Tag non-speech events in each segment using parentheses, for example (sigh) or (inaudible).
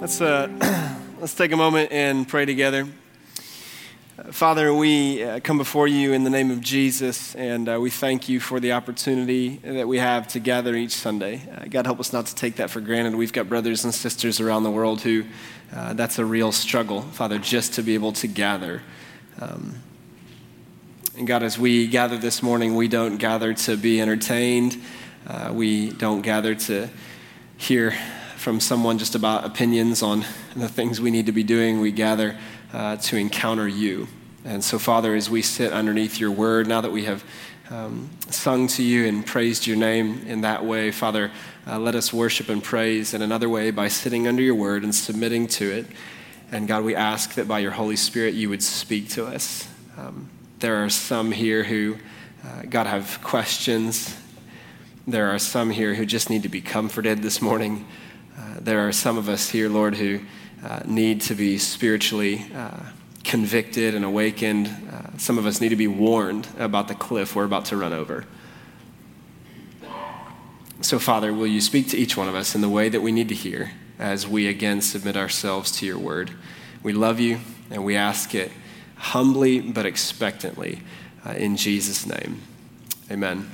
Let's, uh, (clears throat) let's take a moment and pray together. Father, we uh, come before you in the name of Jesus, and uh, we thank you for the opportunity that we have to gather each Sunday. Uh, God, help us not to take that for granted. We've got brothers and sisters around the world who uh, that's a real struggle, Father, just to be able to gather. Um, and God, as we gather this morning, we don't gather to be entertained, uh, we don't gather to hear from someone just about opinions on the things we need to be doing. We gather uh, to encounter you. And so, Father, as we sit underneath your word, now that we have um, sung to you and praised your name in that way, Father, uh, let us worship and praise in another way by sitting under your word and submitting to it. And God, we ask that by your Holy Spirit you would speak to us. Um, there are some here who, uh, God, have questions. There are some here who just need to be comforted this morning. There are some of us here, Lord, who uh, need to be spiritually uh, convicted and awakened. Uh, some of us need to be warned about the cliff we're about to run over. So, Father, will you speak to each one of us in the way that we need to hear as we again submit ourselves to your word? We love you and we ask it humbly but expectantly uh, in Jesus' name. Amen.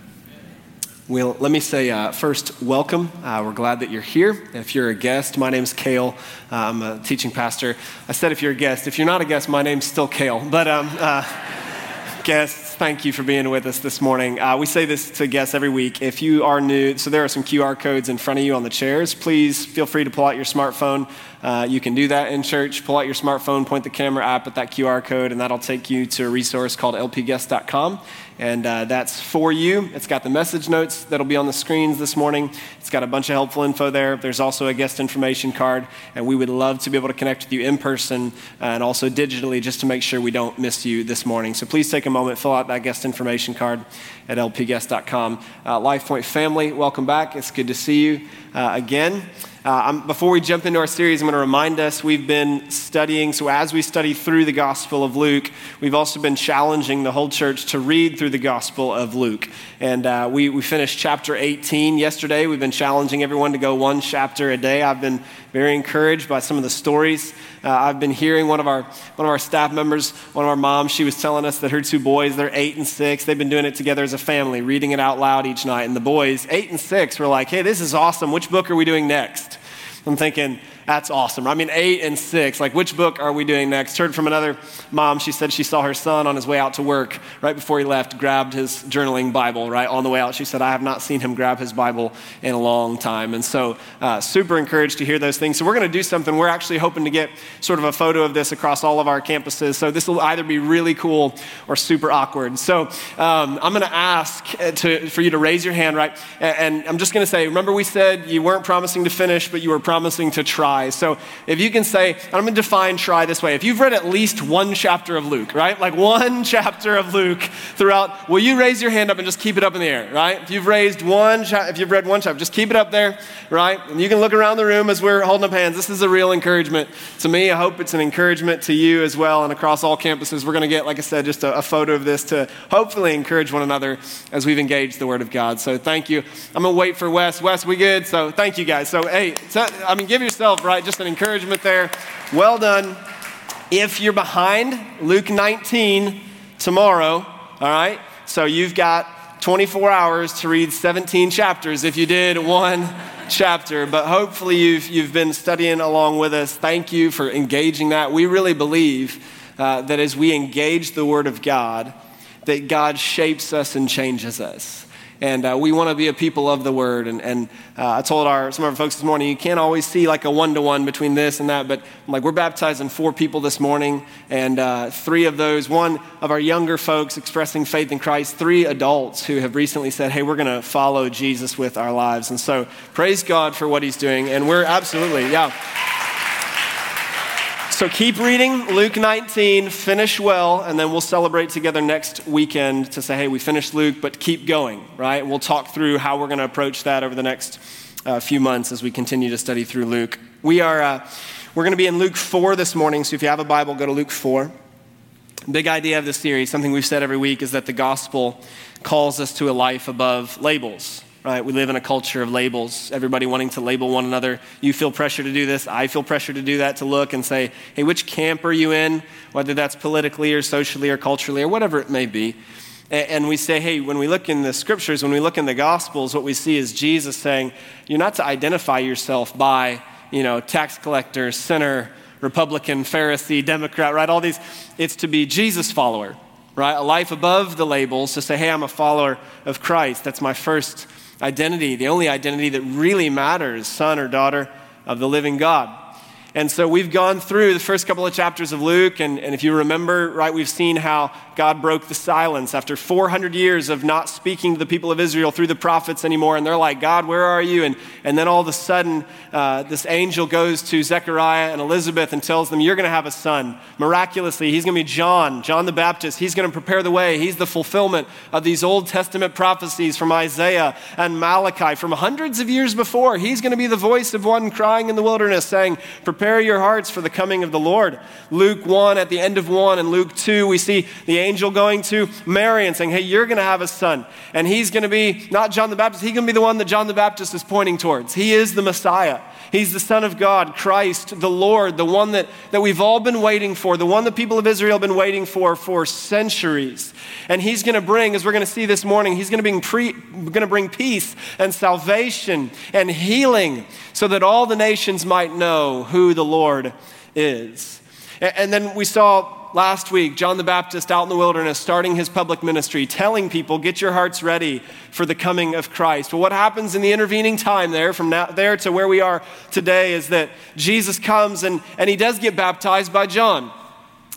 Well, let me say uh, first, welcome. Uh, we're glad that you're here. If you're a guest, my name's Kale. Uh, I'm a teaching pastor. I said if you're a guest. If you're not a guest, my name's still Kale. But um, uh, guests, thank you for being with us this morning. Uh, we say this to guests every week. If you are new, so there are some QR codes in front of you on the chairs. Please feel free to pull out your smartphone. Uh, you can do that in church. Pull out your smartphone, point the camera app at that QR code, and that'll take you to a resource called lpguest.com and uh, that's for you. It's got the message notes that'll be on the screens this morning. It's got a bunch of helpful info there. There's also a guest information card, and we would love to be able to connect with you in person and also digitally just to make sure we don't miss you this morning. So please take a moment, fill out that guest information card at lpguest.com. Uh, LifePoint family, welcome back. It's good to see you uh, again. Uh, before we jump into our series, I'm going to remind us we've been studying. So, as we study through the Gospel of Luke, we've also been challenging the whole church to read through the Gospel of Luke. And uh, we, we finished chapter 18 yesterday. We've been challenging everyone to go one chapter a day. I've been very encouraged by some of the stories uh, I've been hearing. One of our one of our staff members, one of our moms, she was telling us that her two boys, they're eight and six. They've been doing it together as a family, reading it out loud each night. And the boys, eight and six, were like, "Hey, this is awesome. Which book are we doing next?" I'm thinking, that's awesome. I mean, eight and six. Like, which book are we doing next? Heard from another mom. She said she saw her son on his way out to work right before he left, grabbed his journaling Bible, right? On the way out, she said, I have not seen him grab his Bible in a long time. And so, uh, super encouraged to hear those things. So, we're going to do something. We're actually hoping to get sort of a photo of this across all of our campuses. So, this will either be really cool or super awkward. So, um, I'm going to ask uh, to, for you to raise your hand, right? And, and I'm just going to say, remember, we said you weren't promising to finish, but you were promising to try try. So if you can say, I'm going to define try this way. If you've read at least one chapter of Luke, right? Like one (laughs) chapter of Luke throughout, will you raise your hand up and just keep it up in the air, right? If you've raised one, if you've read one chapter, just keep it up there, right? And you can look around the room as we're holding up hands. This is a real encouragement to me. I hope it's an encouragement to you as well. And across all campuses, we're going to get, like I said, just a, a photo of this to hopefully encourage one another as we've engaged the Word of God. So thank you. I'm going to wait for Wes. Wes, we good? So thank you guys. So, hey, I mean, give yourself, right? Just an encouragement there. Well done. If you're behind, Luke 19 tomorrow, all right? So you've got 24 hours to read 17 chapters if you did one (laughs) chapter, but hopefully you've, you've been studying along with us. Thank you for engaging that. We really believe uh, that as we engage the Word of God, that God shapes us and changes us. And uh, we want to be a people of the word. And, and uh, I told our, some of our folks this morning, you can't always see like a one to one between this and that, but I'm like, we're baptizing four people this morning, and uh, three of those, one of our younger folks expressing faith in Christ, three adults who have recently said, hey, we're going to follow Jesus with our lives. And so praise God for what he's doing. And we're absolutely, yeah. So keep reading Luke 19, finish well, and then we'll celebrate together next weekend to say, hey, we finished Luke, but keep going, right? We'll talk through how we're going to approach that over the next uh, few months as we continue to study through Luke. We are, uh, we're going to be in Luke 4 this morning, so if you have a Bible, go to Luke 4. Big idea of this series, something we've said every week, is that the gospel calls us to a life above labels right? We live in a culture of labels, everybody wanting to label one another. You feel pressure to do this, I feel pressure to do that, to look and say, hey, which camp are you in? Whether that's politically or socially or culturally or whatever it may be. And we say, hey, when we look in the scriptures, when we look in the gospels, what we see is Jesus saying, you're not to identify yourself by, you know, tax collector, sinner, Republican, Pharisee, Democrat, right? All these. It's to be Jesus follower, right? A life above the labels to say, hey, I'm a follower of Christ. That's my first identity, the only identity that really matters, son or daughter of the living God. And so we've gone through the first couple of chapters of Luke, and, and if you remember, right, we've seen how God broke the silence after 400 years of not speaking to the people of Israel through the prophets anymore. And they're like, God, where are you? And, and then all of a sudden, uh, this angel goes to Zechariah and Elizabeth and tells them, You're going to have a son. Miraculously, he's going to be John, John the Baptist. He's going to prepare the way. He's the fulfillment of these Old Testament prophecies from Isaiah and Malachi from hundreds of years before. He's going to be the voice of one crying in the wilderness saying, Prepare your hearts for the coming of the Lord. Luke 1, at the end of 1, and Luke 2, we see the angel going to Mary and saying, Hey, you're going to have a son. And he's going to be not John the Baptist, he's going to be the one that John the Baptist is pointing towards. He is the Messiah. He's the Son of God, Christ, the Lord, the one that, that we've all been waiting for, the one the people of Israel have been waiting for for centuries. And he's going to bring, as we're going to see this morning, he's going to bring, pre, going to bring peace and salvation and healing so that all the nations might know who the Lord is. And then we saw last week John the Baptist out in the wilderness starting his public ministry, telling people, Get your hearts ready for the coming of Christ. Well, what happens in the intervening time there, from now, there to where we are today, is that Jesus comes and, and he does get baptized by John.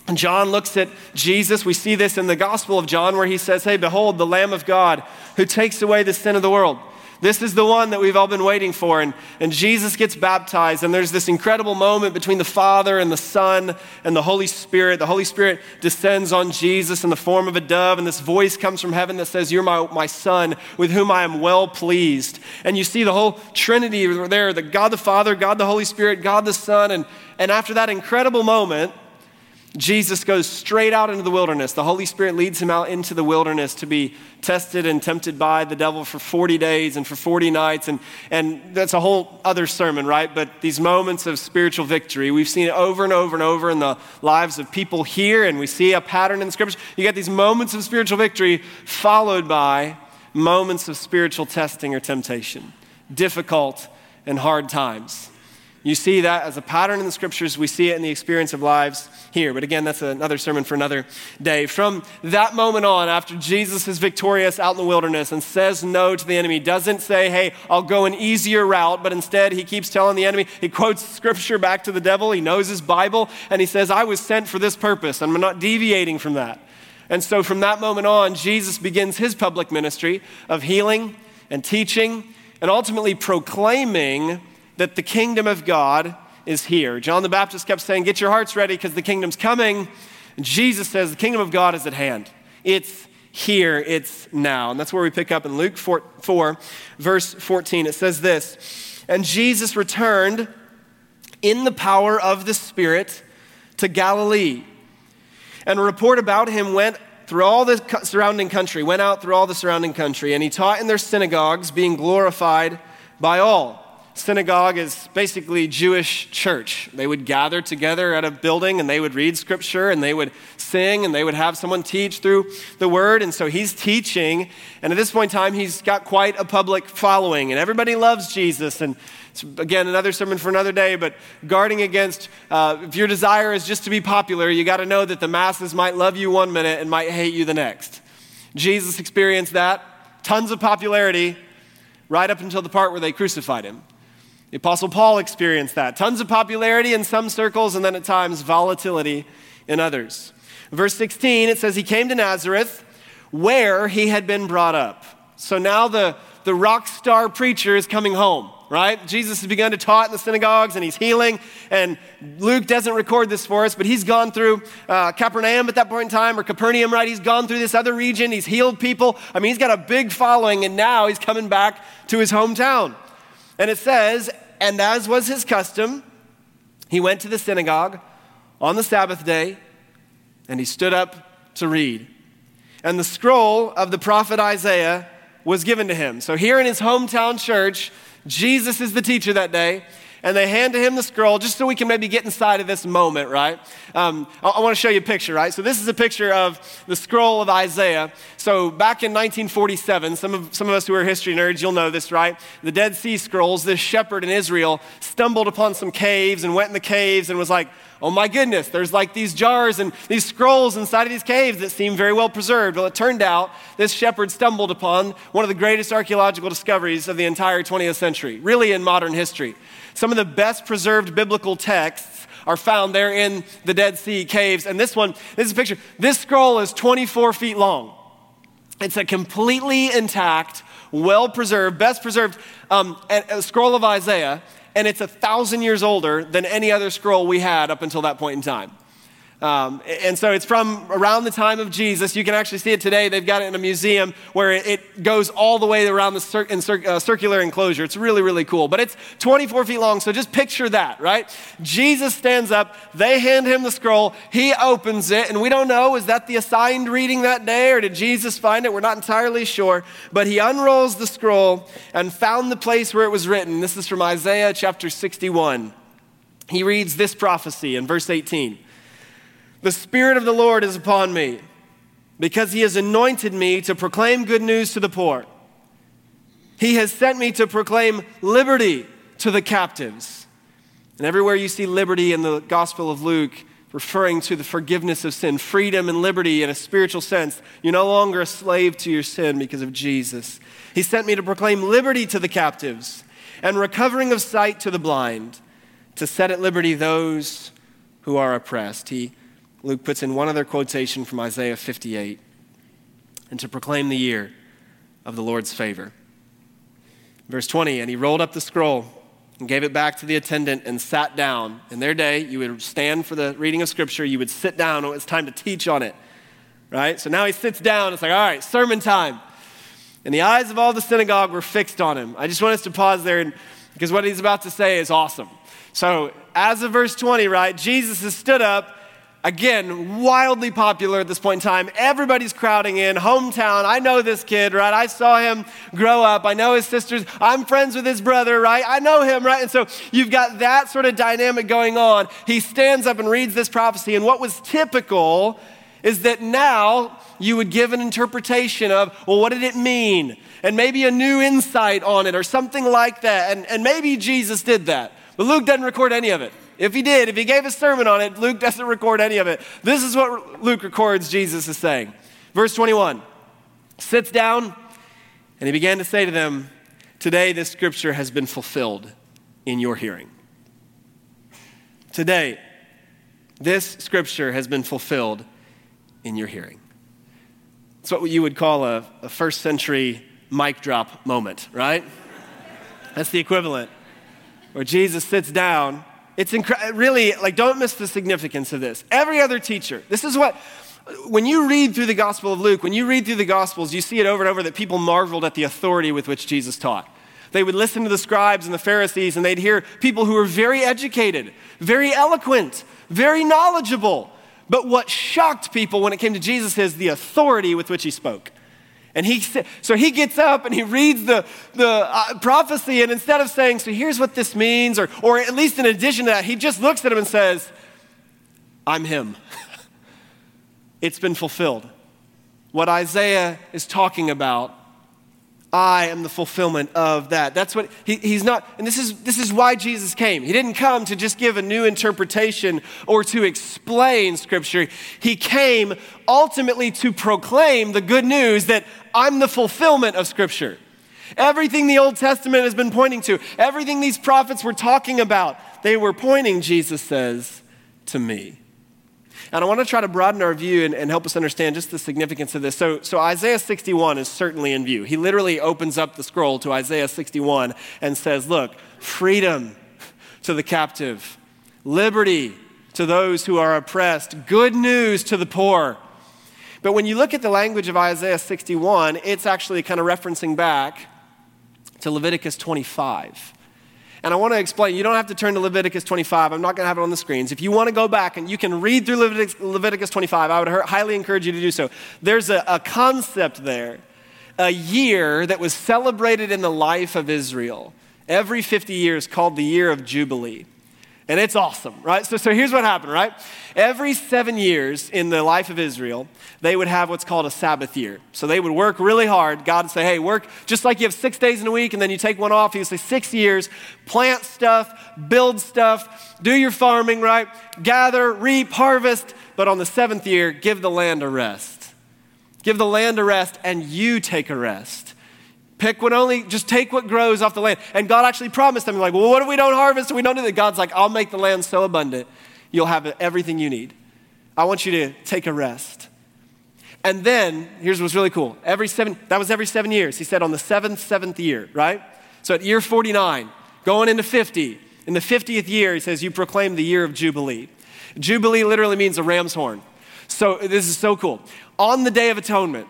And John looks at Jesus. We see this in the Gospel of John where he says, Hey, behold, the Lamb of God who takes away the sin of the world. This is the one that we've all been waiting for. And, and Jesus gets baptized, and there's this incredible moment between the Father and the Son and the Holy Spirit. The Holy Spirit descends on Jesus in the form of a dove, and this voice comes from heaven that says, You're my, my Son, with whom I am well pleased. And you see the whole Trinity there the God the Father, God the Holy Spirit, God the Son. And, and after that incredible moment, Jesus goes straight out into the wilderness. The Holy Spirit leads him out into the wilderness to be tested and tempted by the devil for 40 days and for 40 nights. And, and that's a whole other sermon, right? But these moments of spiritual victory, we've seen it over and over and over in the lives of people here, and we see a pattern in the Scripture. You get these moments of spiritual victory followed by moments of spiritual testing or temptation, difficult and hard times. You see that as a pattern in the scriptures. We see it in the experience of lives here. But again, that's another sermon for another day. From that moment on, after Jesus is victorious out in the wilderness and says no to the enemy, doesn't say, hey, I'll go an easier route, but instead he keeps telling the enemy, he quotes scripture back to the devil, he knows his Bible, and he says, I was sent for this purpose. and I'm not deviating from that. And so from that moment on, Jesus begins his public ministry of healing and teaching and ultimately proclaiming that the kingdom of God is here. John the Baptist kept saying, Get your hearts ready because the kingdom's coming. And Jesus says, The kingdom of God is at hand. It's here, it's now. And that's where we pick up in Luke 4, 4, verse 14. It says this And Jesus returned in the power of the Spirit to Galilee. And a report about him went through all the surrounding country, went out through all the surrounding country, and he taught in their synagogues, being glorified by all synagogue is basically Jewish church. They would gather together at a building and they would read scripture and they would sing and they would have someone teach through the word. And so he's teaching. And at this point in time, he's got quite a public following and everybody loves Jesus. And again, another sermon for another day, but guarding against, uh, if your desire is just to be popular, you got to know that the masses might love you one minute and might hate you the next. Jesus experienced that, tons of popularity, right up until the part where they crucified him. The Apostle Paul experienced that. Tons of popularity in some circles, and then at times volatility in others. Verse 16, it says, He came to Nazareth where he had been brought up. So now the, the rock star preacher is coming home, right? Jesus has begun to taught in the synagogues and he's healing. And Luke doesn't record this for us, but he's gone through uh, Capernaum at that point in time, or Capernaum, right? He's gone through this other region. He's healed people. I mean, he's got a big following, and now he's coming back to his hometown. And it says, and as was his custom, he went to the synagogue on the Sabbath day and he stood up to read. And the scroll of the prophet Isaiah was given to him. So here in his hometown church, Jesus is the teacher that day and they hand to him the scroll just so we can maybe get inside of this moment, right? Um, I, I want to show you a picture, right? So this is a picture of the scroll of Isaiah. So back in 1947, some of, some of us who are history nerds, you'll know this, right? The Dead Sea Scrolls, this shepherd in Israel stumbled upon some caves and went in the caves and was like, oh my goodness, there's like these jars and these scrolls inside of these caves that seem very well preserved. Well, it turned out this shepherd stumbled upon one of the greatest archaeological discoveries of the entire 20th century, really in modern history. Some of the best preserved biblical texts are found there in the Dead Sea caves. And this one, this is a picture. This scroll is 24 feet long. It's a completely intact, well preserved, best preserved um, scroll of Isaiah, and it's a thousand years older than any other scroll we had up until that point in time. Um, and so it's from around the time of Jesus. You can actually see it today. They've got it in a museum where it goes all the way around the cir- cir- uh, circular enclosure. It's really, really cool. But it's 24 feet long, so just picture that, right? Jesus stands up, they hand him the scroll, he opens it, and we don't know, is that the assigned reading that day or did Jesus find it? We're not entirely sure. But he unrolls the scroll and found the place where it was written. This is from Isaiah chapter 61. He reads this prophecy in verse 18. The Spirit of the Lord is upon me, because He has anointed me to proclaim good news to the poor. He has sent me to proclaim liberty to the captives. And everywhere you see liberty in the Gospel of Luke, referring to the forgiveness of sin, freedom and liberty in a spiritual sense, you're no longer a slave to your sin because of Jesus. He sent me to proclaim liberty to the captives and recovering of sight to the blind, to set at liberty those who are oppressed. He Luke puts in one other quotation from Isaiah 58 and to proclaim the year of the Lord's favor. Verse 20, and he rolled up the scroll and gave it back to the attendant and sat down. In their day, you would stand for the reading of Scripture, you would sit down it was time to teach on it, right? So now he sits down. It's like, all right, sermon time. And the eyes of all the synagogue were fixed on him. I just want us to pause there and, because what he's about to say is awesome. So, as of verse 20, right, Jesus has stood up Again, wildly popular at this point in time. Everybody's crowding in. Hometown, I know this kid, right? I saw him grow up. I know his sisters. I'm friends with his brother, right? I know him, right? And so you've got that sort of dynamic going on. He stands up and reads this prophecy. And what was typical is that now you would give an interpretation of, well, what did it mean? And maybe a new insight on it or something like that. And, and maybe Jesus did that. But Luke doesn't record any of it. If he did, if he gave a sermon on it, Luke doesn't record any of it. This is what Luke records Jesus is saying. Verse 21 sits down, and he began to say to them, Today this scripture has been fulfilled in your hearing. Today, this scripture has been fulfilled in your hearing. It's what you would call a, a first century mic drop moment, right? That's the equivalent. Where Jesus sits down it's incre- really, like, don't miss the significance of this. Every other teacher, this is what, when you read through the Gospel of Luke, when you read through the Gospels, you see it over and over that people marveled at the authority with which Jesus taught. They would listen to the scribes and the Pharisees, and they'd hear people who were very educated, very eloquent, very knowledgeable. But what shocked people when it came to Jesus is the authority with which he spoke. And he so he gets up and he reads the, the uh, prophecy, and instead of saying, So here's what this means, or, or at least in addition to that, he just looks at him and says, I'm him. (laughs) it's been fulfilled. What Isaiah is talking about I am the fulfillment of that. That's what he, he's not, and this is, this is why Jesus came. He didn't come to just give a new interpretation or to explain Scripture. He came ultimately to proclaim the good news that I'm the fulfillment of Scripture. Everything the Old Testament has been pointing to, everything these prophets were talking about, they were pointing, Jesus says, to me. And I want to try to broaden our view and, and, help us understand just the significance of this. So, so, Isaiah 61 is certainly in view. He literally opens up the scroll to Isaiah 61 and says, Look, freedom to the captive, liberty to those who are oppressed, good news to the poor. But when you look at the language of Isaiah 61, it's actually kind of referencing back to Leviticus 25. And I want to explain, you don't have to turn to Leviticus 25. I'm not going to have it on the screens. If you want to go back and you can read through Leviticus, Leviticus 25, I would highly encourage you to do so. There's a, a concept there a year that was celebrated in the life of Israel every 50 years called the year of Jubilee. And it's awesome, right? So, so here's what happened, right? Every seven years in the life of Israel, they would have what's called a Sabbath year. So they would work really hard. God would say, hey, work just like you have six days in a week and then you take one off. He would say, six years, plant stuff, build stuff, do your farming, right? Gather, reap, harvest. But on the seventh year, give the land a rest. Give the land a rest and you take a rest. Pick what only, just take what grows off the land. And God actually promised them, like, well, what if we don't harvest? We don't do that. God's like, I'll make the land so abundant, you'll have everything you need. I want you to take a rest. And then, here's what's really cool. Every seven, that was every seven years. He said on the seventh, seventh year, right? So at year 49, going into 50, in the 50th year, he says, you proclaim the year of Jubilee. Jubilee literally means a ram's horn. So this is so cool. On the Day of Atonement,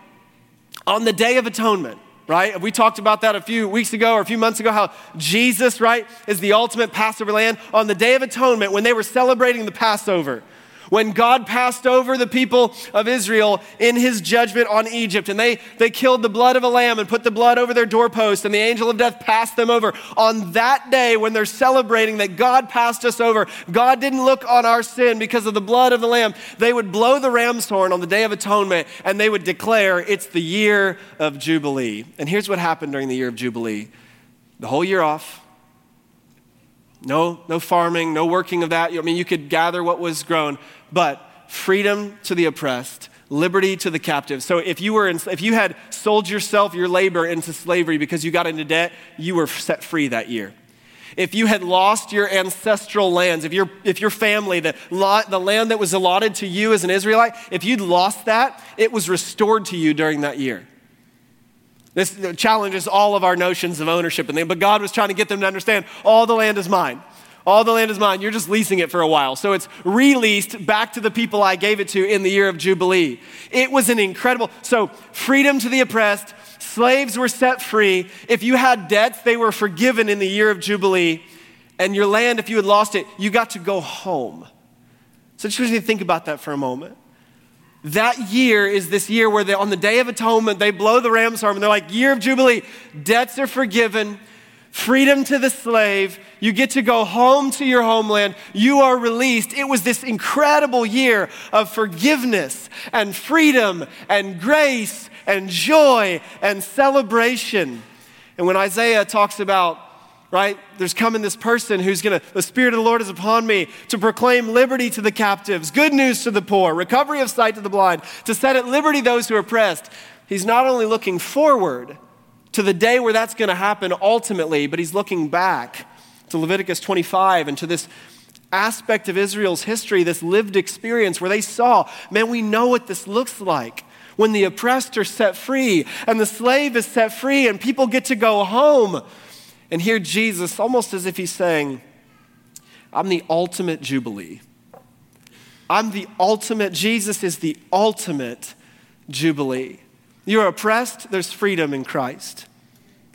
on the Day of Atonement, right? We talked about that a few weeks ago or a few months ago, how Jesus, right, is the ultimate Passover lamb. On the Day of Atonement, when they were celebrating the Passover, when God passed over the people of Israel in his judgment on Egypt. And they, they killed the blood of a lamb and put the blood over their doorpost, and the angel of death passed them over. On that day, when they're celebrating that God passed us over, God didn't look on our sin because of the blood of the lamb. They would blow the ram's horn on the day of atonement and they would declare it's the year of Jubilee. And here's what happened during the year of Jubilee the whole year off. No, no farming, no working of that. I mean, you could gather what was grown, but freedom to the oppressed, liberty to the captive. So if you were in, if you had sold yourself, your labor into slavery because you got into debt, you were set free that year. If you had lost your ancestral lands, if your, if your family, the, lot, the land that was allotted to you as an Israelite, if you'd lost that, it was restored to you during that year. This challenges all of our notions of ownership and but God was trying to get them to understand all the land is mine. All the land is mine. You're just leasing it for a while. So it's released back to the people I gave it to in the year of Jubilee. It was an incredible. So, freedom to the oppressed, slaves were set free. If you had debts, they were forgiven in the year of Jubilee. And your land, if you had lost it, you got to go home. So, just want you to think about that for a moment. That year is this year where they, on the Day of Atonement, they blow the ram's horn and they're like, Year of Jubilee, debts are forgiven freedom to the slave. You get to go home to your homeland. You are released. It was this incredible year of forgiveness and freedom and grace and joy and celebration. And when Isaiah talks about, right, there's coming this person who's gonna, the Spirit of the Lord is upon me to proclaim liberty to the captives, good news to the poor, recovery of sight to the blind, to set at liberty those who are oppressed. He's not only looking forward, to the day where that's going to happen ultimately, but he's looking back to Leviticus 25 and to this aspect of Israel's history, this lived experience where they saw, man, we know what this looks like when the oppressed are set free and the slave is set free and people get to go home. And here Jesus, almost as if he's saying, I'm the ultimate jubilee. I'm the ultimate, Jesus is the ultimate jubilee. You're oppressed, there's freedom in Christ.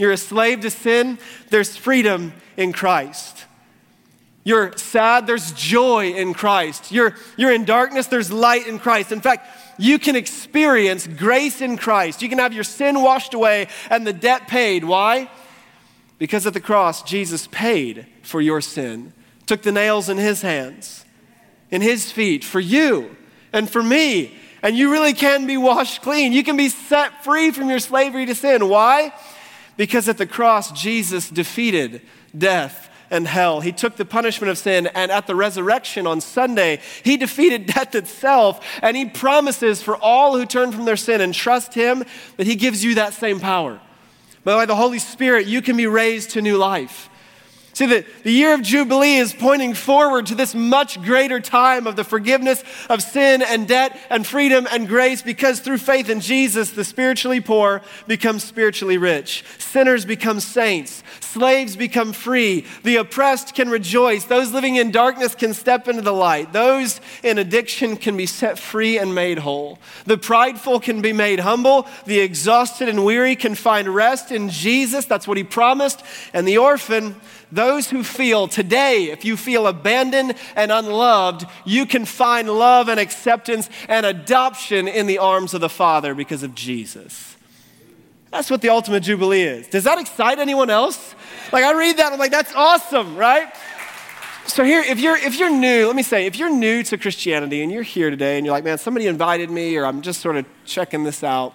You're a slave to sin, there's freedom in Christ. You're sad, there's joy in Christ. You're, you're in darkness, there's light in Christ. In fact, you can experience grace in Christ. You can have your sin washed away and the debt paid. Why? Because at the cross, Jesus paid for your sin, took the nails in his hands, in his feet for you and for me and you really can be washed clean. You can be set free from your slavery to sin. Why? Because at the cross, Jesus defeated death and hell. He took the punishment of sin, and at the resurrection on Sunday, he defeated (laughs) death itself. And he promises for all who turn from their sin and trust him that he gives you that same power. By the Holy Spirit, you can be raised to new life. See, the, the year of Jubilee is pointing forward to this much greater time of the forgiveness of sin and debt and freedom and grace because through faith in Jesus, the spiritually poor become spiritually rich. Sinners become saints. Slaves become free. The oppressed can rejoice. Those living in darkness can step into the light. Those in addiction can be set free and made whole. The prideful can be made humble. The exhausted and weary can find rest in Jesus. That's what he promised. And the orphan, those who feel today, if you feel abandoned and unloved, you can find love and acceptance and adoption in the arms of the Father because of Jesus. That's what the ultimate Jubilee is. Does that excite anyone else? Like, I read that, I'm like, that's awesome, right? So here, if you're if you're new, let me say, if you're new to Christianity and you're here today and you're like, man, somebody invited me, or I'm just sort of checking this out,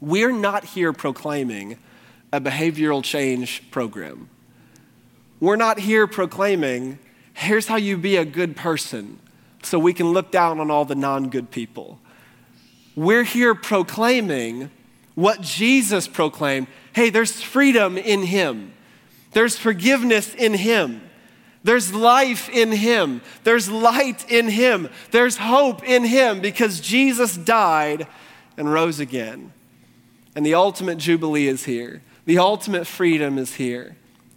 we're not here proclaiming a behavioral change program. We're not here proclaiming, here's how you be a good person, so we can look down on all the non-good people. We're here proclaiming what Jesus proclaimed. Hey, there's freedom in him. There's forgiveness in him. There's life in him. There's light in him. There's hope in him because Jesus died and rose again. And the ultimate jubilee is here. The ultimate freedom is here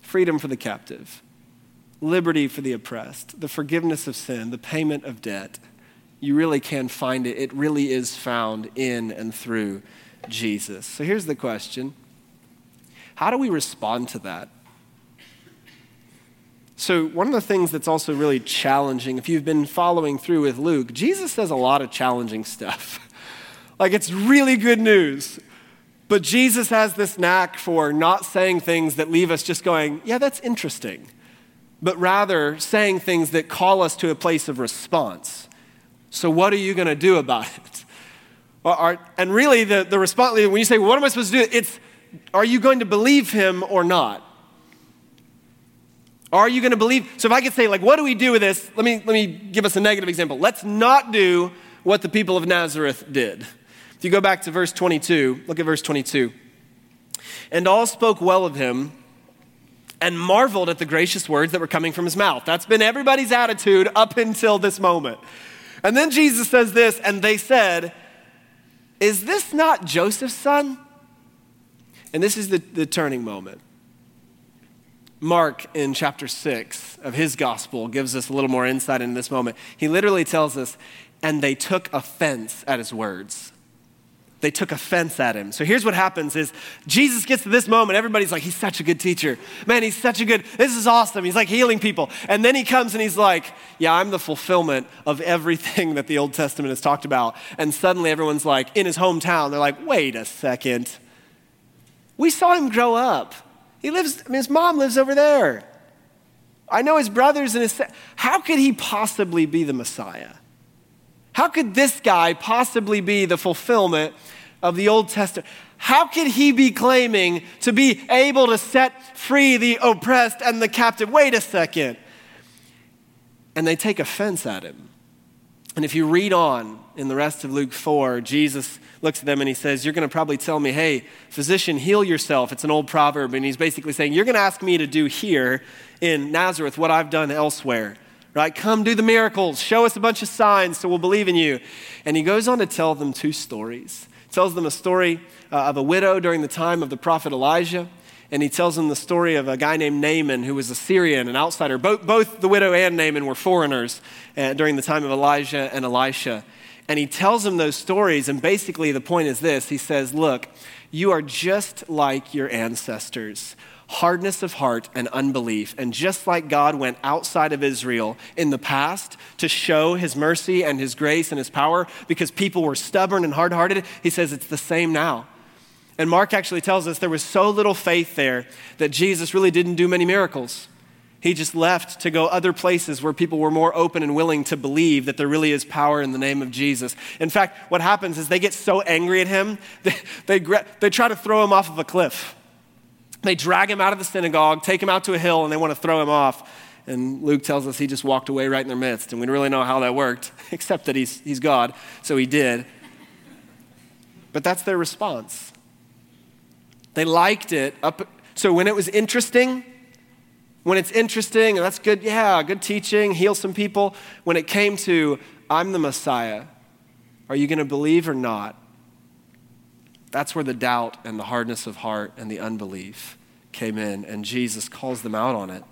freedom for the captive, liberty for the oppressed, the forgiveness of sin, the payment of debt. You really can find it. It really is found in and through Jesus. So here's the question How do we respond to that? So, one of the things that's also really challenging, if you've been following through with Luke, Jesus says a lot of challenging stuff. (laughs) like, it's really good news. But Jesus has this knack for not saying things that leave us just going, yeah, that's interesting, but rather saying things that call us to a place of response. So, what are you going to do about (laughs) it? and really, the, the response, when you say, what am I supposed to do? It's, are you going to believe him or not? Are you going to believe? So if I could say, like, what do we do with this? Let me, let me give us a negative example. Let's not do what the people of Nazareth did. If you go back to verse 22, look at verse 22. And all spoke well of him and marveled at the gracious words that were coming from his mouth. That's been everybody's attitude up until this moment. And then Jesus says this, and they said, Is this not Joseph's son? And this is the, the turning moment. Mark, in chapter 6 of his gospel, gives us a little more insight into this moment. He literally tells us, and they took offense at his words. They took offense at him. So here's what happens is Jesus gets to this moment, everybody's like, he's such a good teacher. Man, he's such a good, this is awesome. He's like healing people. And then he comes and he's like, yeah, I'm the fulfillment of everything (laughs) that the Old Testament has talked about. And suddenly everyone's like, in his hometown, they're like, wait a second. We saw him grow up. He lives, I mean, his mom lives over there. I know his brothers and his. How could he possibly be the Messiah? How could this guy possibly be the fulfillment of the Old Testament? How could he be claiming to be able to set free the oppressed and the captive? Wait a second. And they take offense at him. And if you read on in the rest of Luke 4, Jesus looks at them and he says, You're going to probably tell me, hey, physician, heal yourself. It's an old proverb. And he's basically saying, You're going to ask me to do here in Nazareth what I've done elsewhere. Right? Come do the miracles. Show us a bunch of signs so we'll believe in you. And he goes on to tell them two stories. He tells them a story uh, of a widow during the time of the prophet Elijah and he tells them the story of a guy named Naaman who was a Syrian, an outsider. Both, both the widow and Naaman were foreigners uh, during the time of Elijah and Elisha. And he tells them those stories, and basically the point is this He says, Look, you are just like your ancestors hardness of heart and unbelief. And just like God went outside of Israel in the past to show his mercy and his grace and his power because people were stubborn and hard hearted, he says it's the same now. And Mark actually tells us there was so little faith there that Jesus really didn't do many miracles. He just left to go other places where people were more open and willing to believe that there really is power in the name of Jesus. In fact, what happens is they get so angry at him, (laughs) they, they, they try to throw him off of a cliff. They drag him out of the synagogue, take him out to a hill, and they want to throw him off. And Luke tells us he just walked away right in their midst. And we don't really know how that worked, (laughs) except that he's, he's God, so he did. But that's their response. They liked it up. So when it was interesting, when it's interesting, that's good, yeah, good teaching, heal some people. When it came to, I'm the Messiah, are you going to believe or not? That's where the doubt and the hardness of heart and the unbelief came in, and Jesus calls them out on it.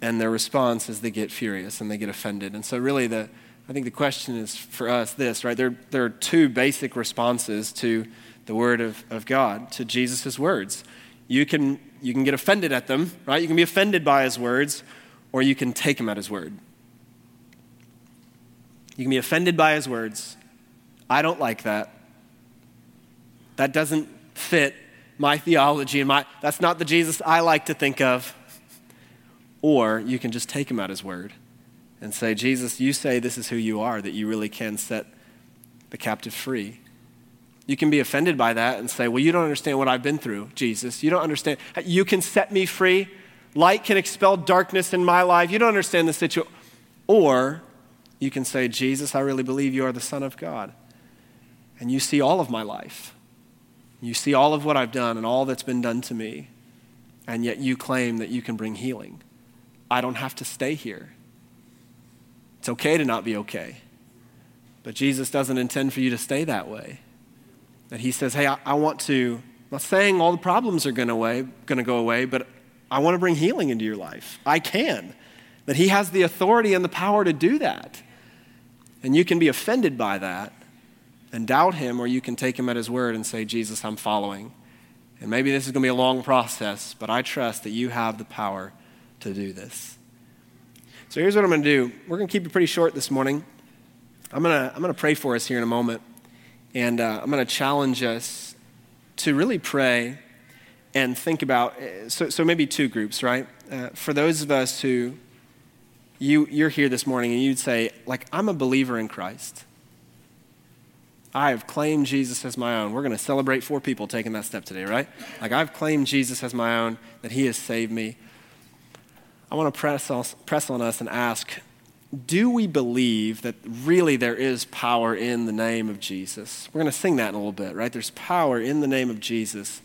And their response is they get furious and they get offended. And so, really, the, I think the question is for us this, right? There, there are two basic responses to the word of, of God, to Jesus' words. You can, you can get offended at them, right? You can be offended by his words, or you can take him at his word. You can be offended by his words. I don't like that. That doesn't fit my theology and my, that's not the Jesus I like to think of. Or you can just take him at his word and say, Jesus, you say this is who you are, that you really can set the captive free. You can be offended by that and say, Well, you don't understand what I've been through, Jesus. You don't understand. You can set me free. Light can expel darkness in my life. You don't understand the situation. Or you can say, Jesus, I really believe you are the Son of God. And you see all of my life. You see all of what I've done and all that's been done to me. And yet you claim that you can bring healing. I don't have to stay here. It's okay to not be okay. But Jesus doesn't intend for you to stay that way. That He says, hey, I, I want to, I'm not saying all the problems are going to go away, but I want to bring healing into your life. I can. That He has the authority and the power to do that. And you can be offended by that and doubt Him, or you can take Him at His word and say, Jesus, I'm following. And maybe this is going to be a long process, but I trust that you have the power to do this. So here's what I'm going to do. We're going to keep it pretty short this morning. I'm going to, I'm going to pray for us here in a moment. And uh, I'm going to challenge us to really pray and think about so, so maybe two groups, right? Uh, for those of us who you, you're here this morning and you'd say, like, I'm a believer in Christ. I have claimed Jesus as my own. We're going to celebrate four people taking that step today, right? Like, I've claimed Jesus as my own, that He has saved me. I want to press, press on us and ask do we believe that really there is power in the name of Jesus? We're going to sing that in a little bit, right? There's power in the name of Jesus.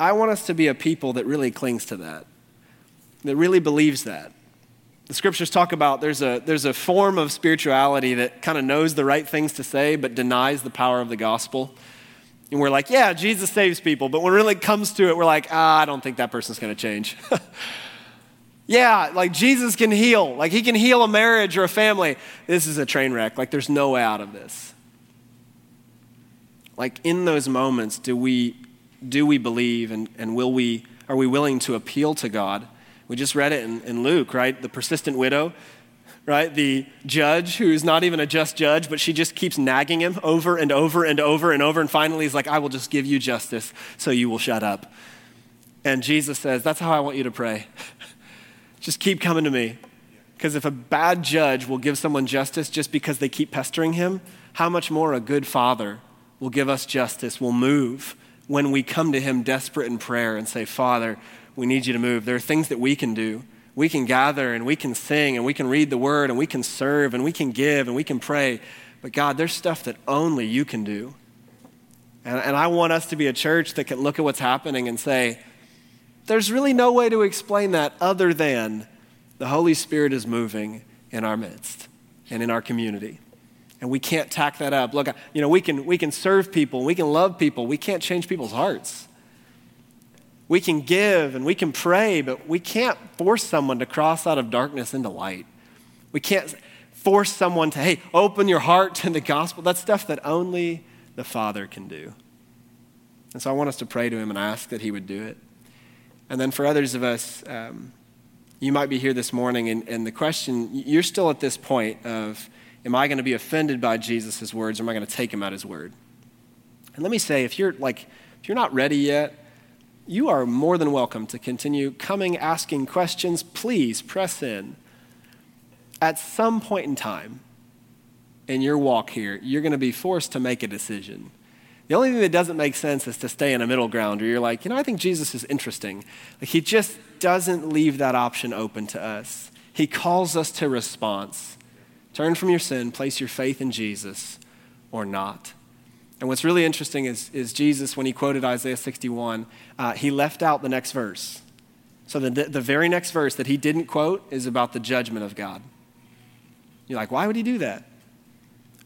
I want us to be a people that really clings to that, that really believes that. The scriptures talk about there's a, there's a form of spirituality that kind of knows the right things to say but denies the power of the gospel. And we're like, yeah, Jesus saves people. But when it really comes to it, we're like, ah, I don't think that person's going to change. (laughs) Yeah, like Jesus can heal. Like he can heal a marriage or a family. This is a train wreck. Like there's no way out of this. Like in those moments, do we do we believe and, and will we are we willing to appeal to God? We just read it in, in Luke, right? The persistent widow, right? The judge who's not even a just judge, but she just keeps nagging him over and over and over and over. And finally, he's like, I will just give you justice so you will shut up. And Jesus says, That's how I want you to pray. (laughs) Just keep coming to me. Because if a bad judge will give someone justice just because they keep pestering him, how much more a good father will give us justice, will move when we come to him desperate in prayer and say, Father, we need you to move. There are things that we can do. We can gather and we can sing and we can read the word and we can serve and we can give and we can pray. But God, there's stuff that only you can do. And, and I want us to be a church that can look at what's happening and say, there's really no way to explain that other than the Holy Spirit is moving in our midst and in our community. And we can't tack that up. Look, you know, we can, we can serve people, we can love people, we can't change people's hearts. We can give and we can pray, but we can't force someone to cross out of darkness into light. We can't force someone to, hey, open your heart (laughs) to the gospel. That's stuff that only the Father can do. And so I want us to pray to Him and ask that He would do it. And then for others of us, um, you might be here this morning, and, and the question, you're still at this point of, am I going to be offended by Jesus' words, or am I going to take him at his word? And let me say, if you're like, if you're not ready yet, you are more than welcome to continue coming, asking questions. Please press in. At some point in time in your walk here, you're going to be forced to make a decision. The only thing that doesn't make sense is to stay in a middle ground where you're like, you know, I think Jesus is interesting. Like, he just doesn't leave that option open to us. He calls us to response. Turn from your sin, place your faith in Jesus, or not. And what's really interesting is, is Jesus, when he quoted Isaiah 61, uh, he left out the next verse. So the, the very next verse that he didn't quote is about the judgment of God. You're like, why would he do that?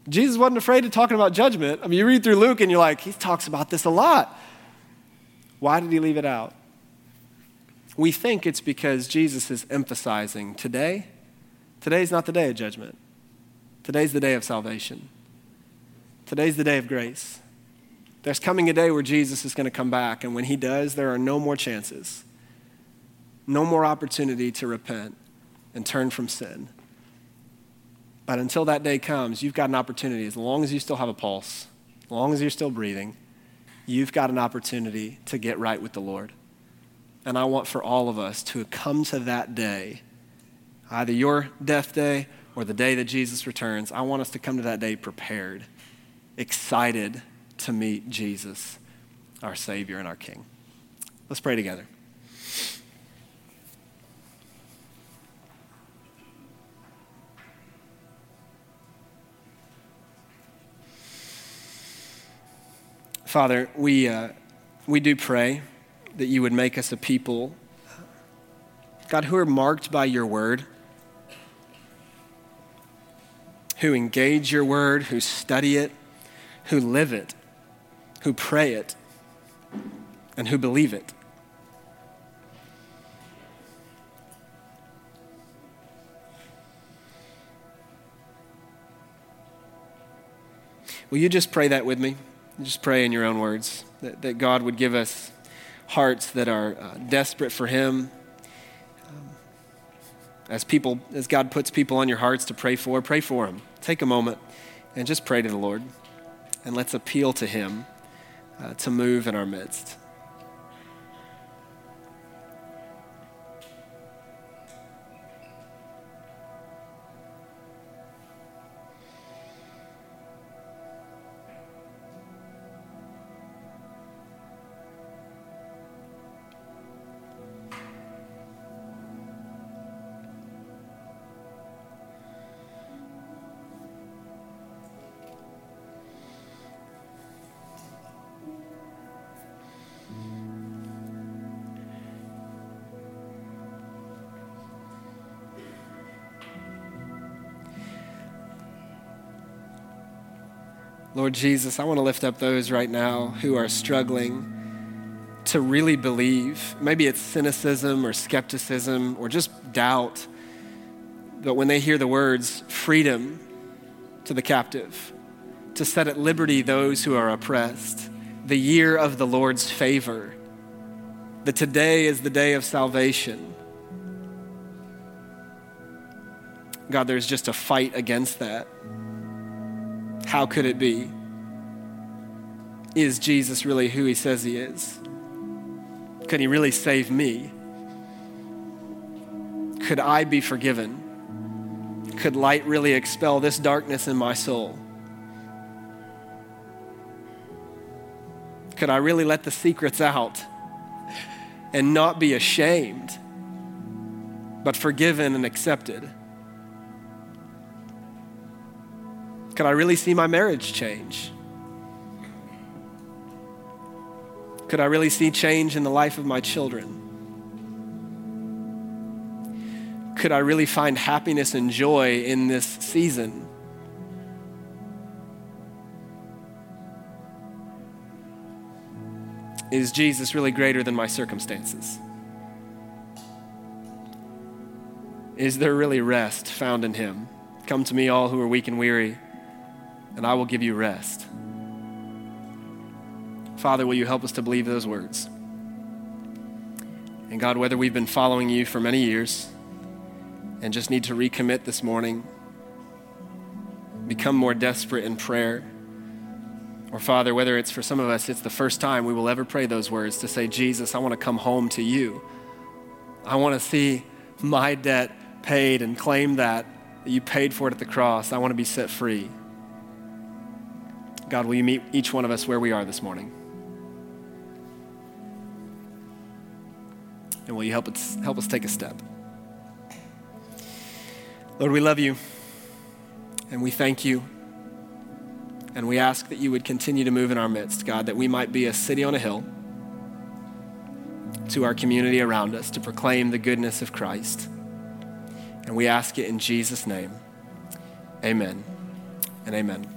Jesus wasn't afraid of talking about judgment. I mean, you read through Luke and you're like, he talks about this a lot. Why did he leave it out? We think it's because Jesus is emphasizing today, today's not the day of judgment. Today's the day of salvation. Today's the day of grace. There's coming a day where Jesus is going to come back, and when he does, there are no more chances, no more opportunity to repent and turn from sin. But until that day comes, you've got an opportunity, as long as you still have a pulse, as long as you're still breathing, you've got an opportunity to get right with the Lord. And I want for all of us to come to that day, either your death day or the day that Jesus returns. I want us to come to that day prepared, excited to meet Jesus, our Savior and our King. Let's pray together. Father, we, uh, we do pray that you would make us a people, God, who are marked by your word, who engage your word, who study it, who live it, who pray it, and who believe it. Will you just pray that with me? Just pray in your own words that, that God would give us hearts that are uh, desperate for Him. Um, as people, as God puts people on your hearts to pray for, pray for them. Take a moment and just pray to the Lord, and let's appeal to Him uh, to move in our midst. Lord Jesus, I want to lift up those right now who are struggling to really believe. Maybe it's cynicism or skepticism or just doubt. But when they hear the words freedom to the captive, to set at liberty those who are oppressed, the year of the Lord's favor, that today is the day of salvation. God, there's just a fight against that. How could it be? Is Jesus really who he says he is? Could he really save me? Could I be forgiven? Could light really expel this darkness in my soul? Could I really let the secrets out and not be ashamed, but forgiven and accepted? Could I really see my marriage change? Could I really see change in the life of my children? Could I really find happiness and joy in this season? Is Jesus really greater than my circumstances? Is there really rest found in Him? Come to me, all who are weak and weary and I will give you rest. Father, will you help us to believe those words? And God, whether we've been following you for many years and just need to recommit this morning, become more desperate in prayer, or Father, whether it's for some of us, it's the first time we will ever pray those words to say, Jesus, I want to come home to you. I want to see my debt paid and claim that, that you paid for it at the cross. I want to be set free. God, will you meet each one of us where we are this morning? And will you help us, help us take a step? Lord, we love you and we thank you. And we ask that you would continue to move in our midst, God, that we might be a city on a hill to our community around us to proclaim the goodness of Christ. And we ask it in Jesus' name. Amen and amen.